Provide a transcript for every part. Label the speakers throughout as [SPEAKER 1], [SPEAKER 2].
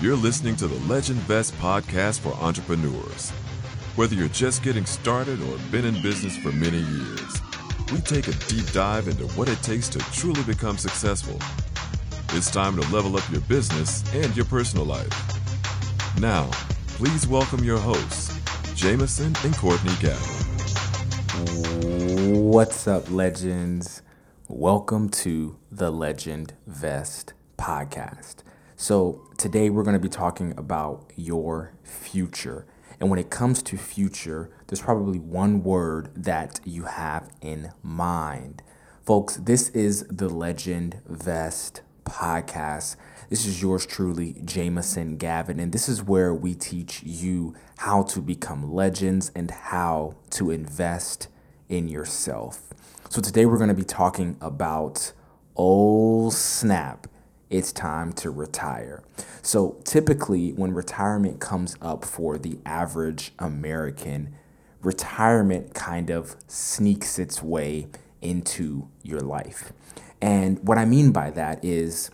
[SPEAKER 1] You're listening to the Legend Vest podcast for entrepreneurs. Whether you're just getting started or been in business for many years, we take a deep dive into what it takes to truly become successful. It's time to level up your business and your personal life. Now, please welcome your hosts, Jameson and Courtney Gavin.
[SPEAKER 2] What's up, legends? Welcome to the Legend Vest podcast. So, today we're going to be talking about your future. And when it comes to future, there's probably one word that you have in mind. Folks, this is the Legend Vest podcast. This is yours truly, Jameson Gavin, and this is where we teach you how to become legends and how to invest in yourself. So today we're going to be talking about oh snap it's time to retire. So, typically, when retirement comes up for the average American, retirement kind of sneaks its way into your life. And what I mean by that is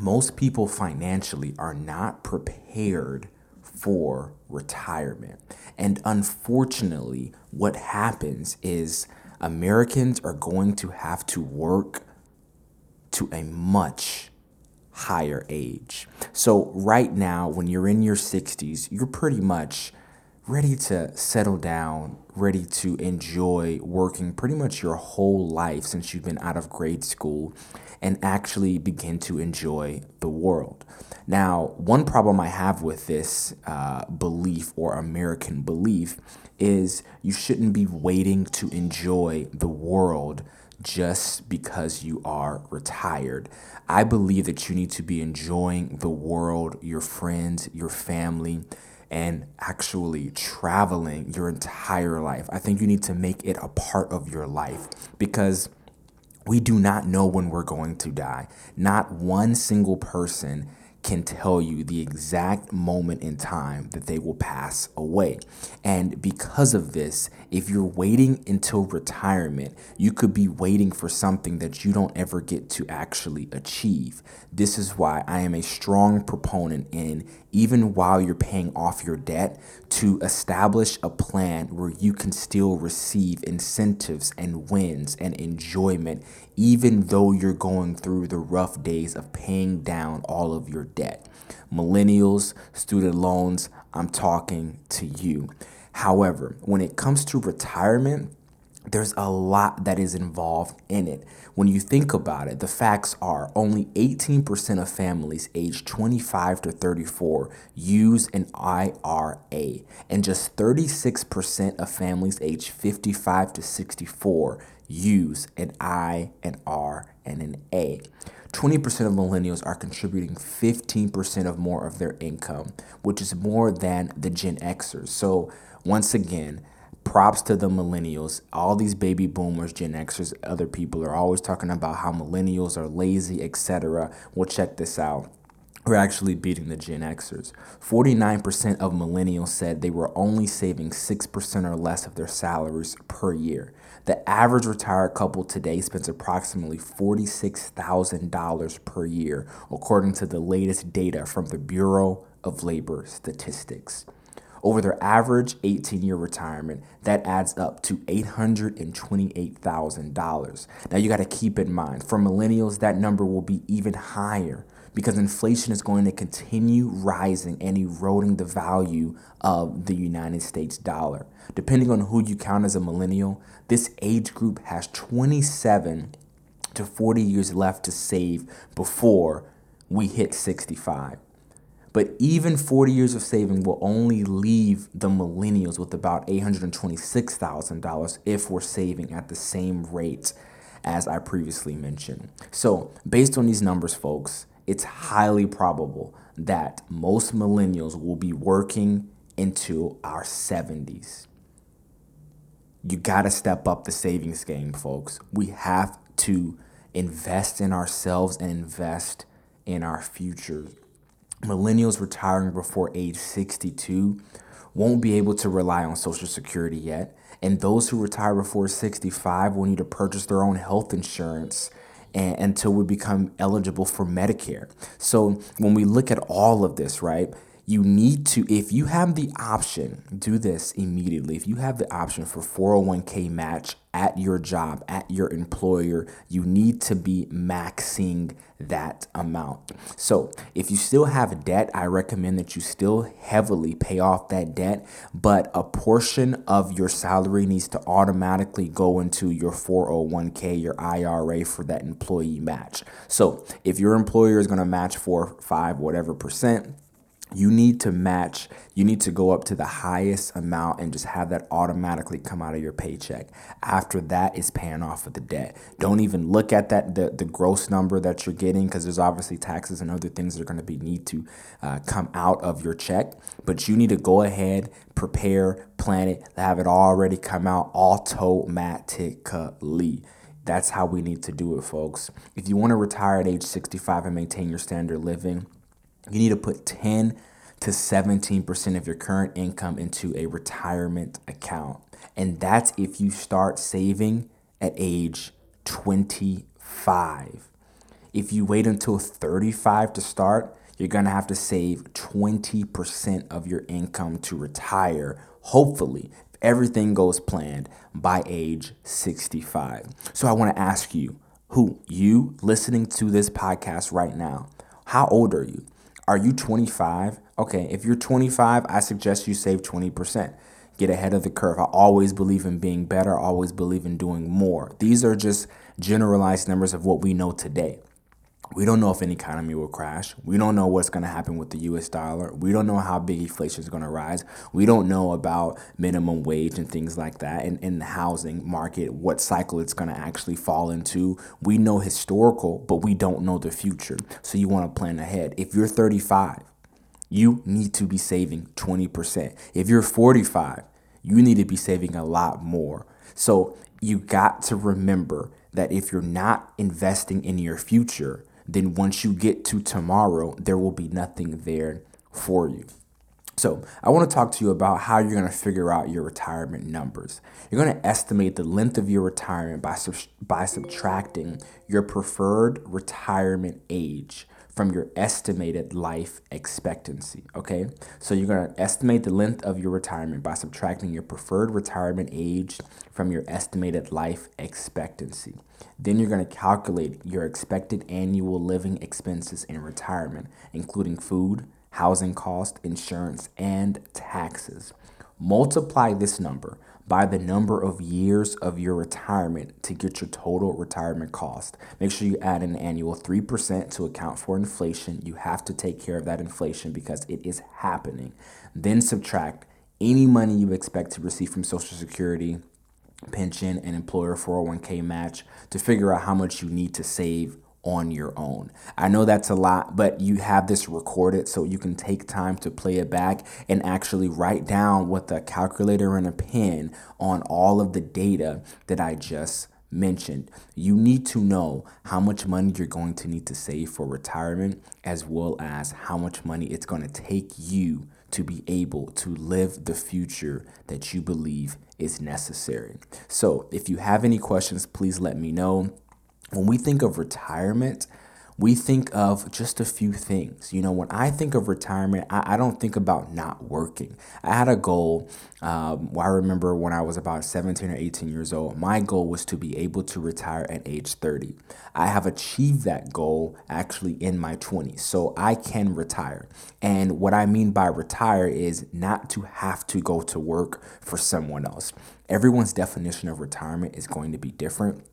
[SPEAKER 2] most people financially are not prepared for retirement. And unfortunately, what happens is Americans are going to have to work to a much higher age. So, right now, when you're in your 60s, you're pretty much ready to settle down, ready to enjoy working pretty much your whole life since you've been out of grade school and actually begin to enjoy the world. Now, one problem I have with this uh, belief or American belief is you shouldn't be waiting to enjoy the world just because you are retired. I believe that you need to be enjoying the world, your friends, your family, and actually traveling your entire life. I think you need to make it a part of your life because we do not know when we're going to die. Not one single person can tell you the exact moment in time that they will pass away. And because of this, if you're waiting until retirement, you could be waiting for something that you don't ever get to actually achieve. This is why I am a strong proponent in, even while you're paying off your debt, to establish a plan where you can still receive incentives and wins and enjoyment, even though you're going through the rough days of paying down all of your debt. Millennials, student loans, I'm talking to you. However, when it comes to retirement, there's a lot that is involved in it. When you think about it, the facts are only 18% of families aged 25 to 34 use an IRA, and just 36% of families aged 55 to 64 use an I, an R, and an A. 20% of millennials are contributing 15% of more of their income, which is more than the Gen Xers. So, once again, props to the millennials. All these baby boomers, Gen Xers, other people are always talking about how millennials are lazy, etc. Well, check this out. We're actually beating the Gen Xers. 49% of millennials said they were only saving 6% or less of their salaries per year. The average retired couple today spends approximately $46,000 per year, according to the latest data from the Bureau of Labor Statistics. Over their average 18 year retirement, that adds up to $828,000. Now, you got to keep in mind, for millennials, that number will be even higher because inflation is going to continue rising and eroding the value of the United States dollar. Depending on who you count as a millennial, this age group has 27 to 40 years left to save before we hit 65. But even 40 years of saving will only leave the millennials with about $826,000 if we're saving at the same rate as I previously mentioned. So, based on these numbers, folks, it's highly probable that most millennials will be working into our 70s. You got to step up the savings game, folks. We have to invest in ourselves and invest in our future millennials retiring before age 62 won't be able to rely on Social Security yet. And those who retire before 65 will need to purchase their own health insurance and, until we become eligible for Medicare. So when we look at all of this, right? you need to, if you have the option, do this immediately. If you have the option for 401k match at your job, at your employer, you need to be maxing that amount. So if you still have debt, I recommend that you still heavily pay off that debt, but a portion of your salary needs to automatically go into your 401k, your IRA for that employee match. So if your employer is going to match four, five, whatever percent, you need to match you need to go up to the highest amount and just have that automatically come out of your paycheck. After that is paying off of the debt. Don't even look at that the, the gross number that you're getting because there's obviously taxes and other things that are going to be need to uh, come out of your check. But you need to go ahead prepare plan it have it already come out automatically. That's how we need to do it folks. If you want to retire at age 65 and maintain your standard living you need to put 10 to 17% of your current income into a retirement account. And that's if you start saving at age 25. If you wait until 35 to start, you're to have to save 20% of your income to retire, hopefully, if everything goes planned by age 65. So I want to ask you, who you listening to this podcast right now, how old are you? Are you 25? Okay, if you're 25, I suggest you save 20%. Get ahead of the curve. I always believe in being better, always believe in doing more. These are just generalized numbers of what we know today. We don't know if an economy will crash. We don't know what's going to happen with the US dollar. We don't know how big inflation is going to rise. We don't know about minimum wage and things like that and, and the housing market, what cycle it's going to actually fall into. We know historical, but we don't know the future. So you want to plan ahead. If you're 35, you need to be saving 20%. If you're 45, you need to be saving a lot more. So you got to remember that if you're not investing in your future, then once you get to tomorrow, there will be nothing there for you. So, I want to talk to you about how you're going to figure out your retirement numbers. You're going to estimate the length of your retirement by, by subtracting your preferred retirement age from your estimated life expectancy. Okay, so you're to estimate the length of your retirement by subtracting your preferred retirement age from your estimated life expectancy. Then you're to calculate your expected annual living expenses in retirement, including food, housing cost, insurance, and taxes. Multiply this number by the number of years of your retirement to get your total retirement cost. Make sure you add an annual 3% to account for inflation. You have to take care of that inflation because it is happening. Then subtract any money you expect to receive from Social Security, pension, and employer 401k match to figure out how much you need to save on your own. I know that's a lot, but you have this recorded so you can take time to play it back and actually write down with a calculator and a pen on all of the data that I just mentioned. You need to know how much money you're going to need to save for retirement, as well as how much money it's going to take you to be able to live the future that you believe is necessary. So, if you have any questions, please let me know when we think of retirement, we think of just a few things. You know, when I think of retirement, I, I don't think about not working. I had a goal. Um, I remember when I was about 17 or 18 years old, my goal was to be able to retire at age 30. I have achieved that goal actually in my 20s, so I can retire. And what I mean by retire is not to have to go to work for someone else. Everyone's definition of retirement is going to be different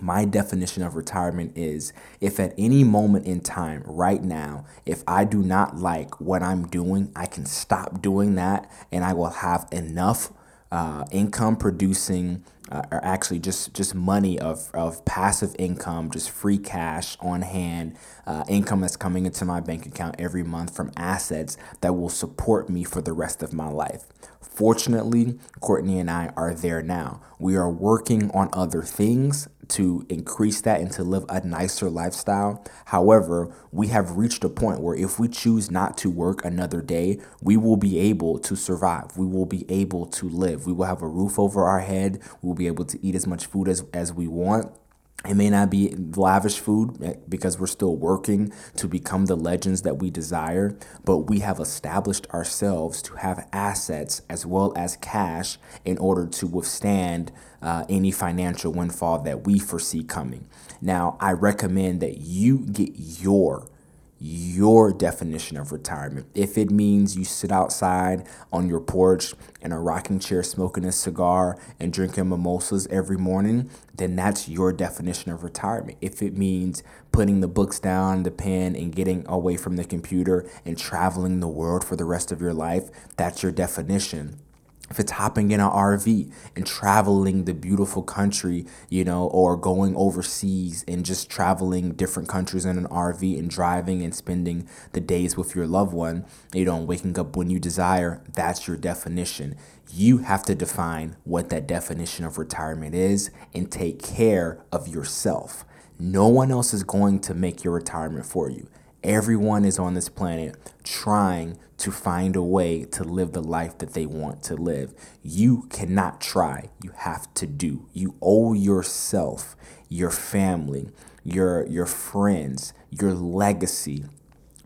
[SPEAKER 2] my definition of retirement is if at any moment in time, right now, if I do not like what I'm doing, I can stop doing that and I will have enough uh, income producing uh, or actually just just money of, of passive income just free cash on hand uh, income that's coming into my bank account every month from assets that will support me for the rest of my life. Fortunately courtney and i are there now. We are working on other things to increase that and to live a nicer lifestyle. However, we have reached a point where if we choose not to work another day, we will be able to survive. We will be able to live. We will have a roof over our head. We will be able to eat as much food as, as we want It may not be lavish food eh, because we're still working to become the legends that we desire, but we have established ourselves to have assets as well as cash in order to withstand uh, any financial windfall that we foresee coming. Now, I recommend that you get your your definition of retirement. If it means you sit outside on your porch in a rocking chair smoking a cigar and drinking mimosas every morning, then that's your definition of retirement. If it means putting the books down, the pen, and getting away from the computer and traveling the world for the rest of your life, that's your definition if it's hopping in an RV and traveling the beautiful country, you know, or going overseas and just traveling different countries in an RV and driving and spending the days with your loved one, you know, waking up when you desire, that's your definition. You have to define what that definition of retirement is and take care of yourself. No one else is going to make your retirement for you. Everyone is on this planet trying to find a way to live the life that they want to live. You cannot try, you have to do. You owe yourself, your family, your your friends, your legacy.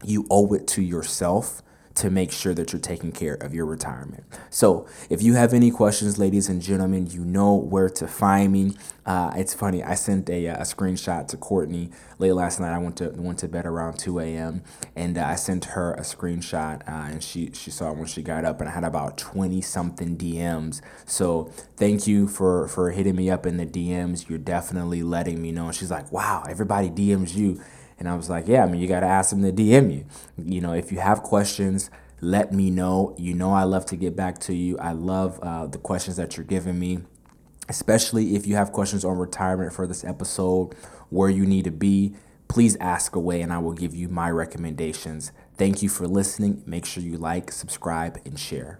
[SPEAKER 2] You owe it to yourself to make sure that you're taking care of your retirement. So, if you have any questions, ladies and gentlemen, you know where to find me. Uh, it's funny. I sent a, a screenshot to Courtney late last night. I went to went to bed around 2 a.m. and uh, I sent her a screenshot, uh, and she she saw it when she got up, and I had about 20 something DMs. So thank you for for hitting me up in the DMs. You're definitely letting me know. And she's like, wow, everybody DMs you. And I was like, yeah, I mean, you got to ask them to DM you. You know, if you have questions, let me know. You know, I love to get back to you. I love uh, the questions that you're giving me, especially if you have questions on retirement for this episode, where you need to be. Please ask away and I will give you my recommendations. Thank you for listening. Make sure you like, subscribe, and share.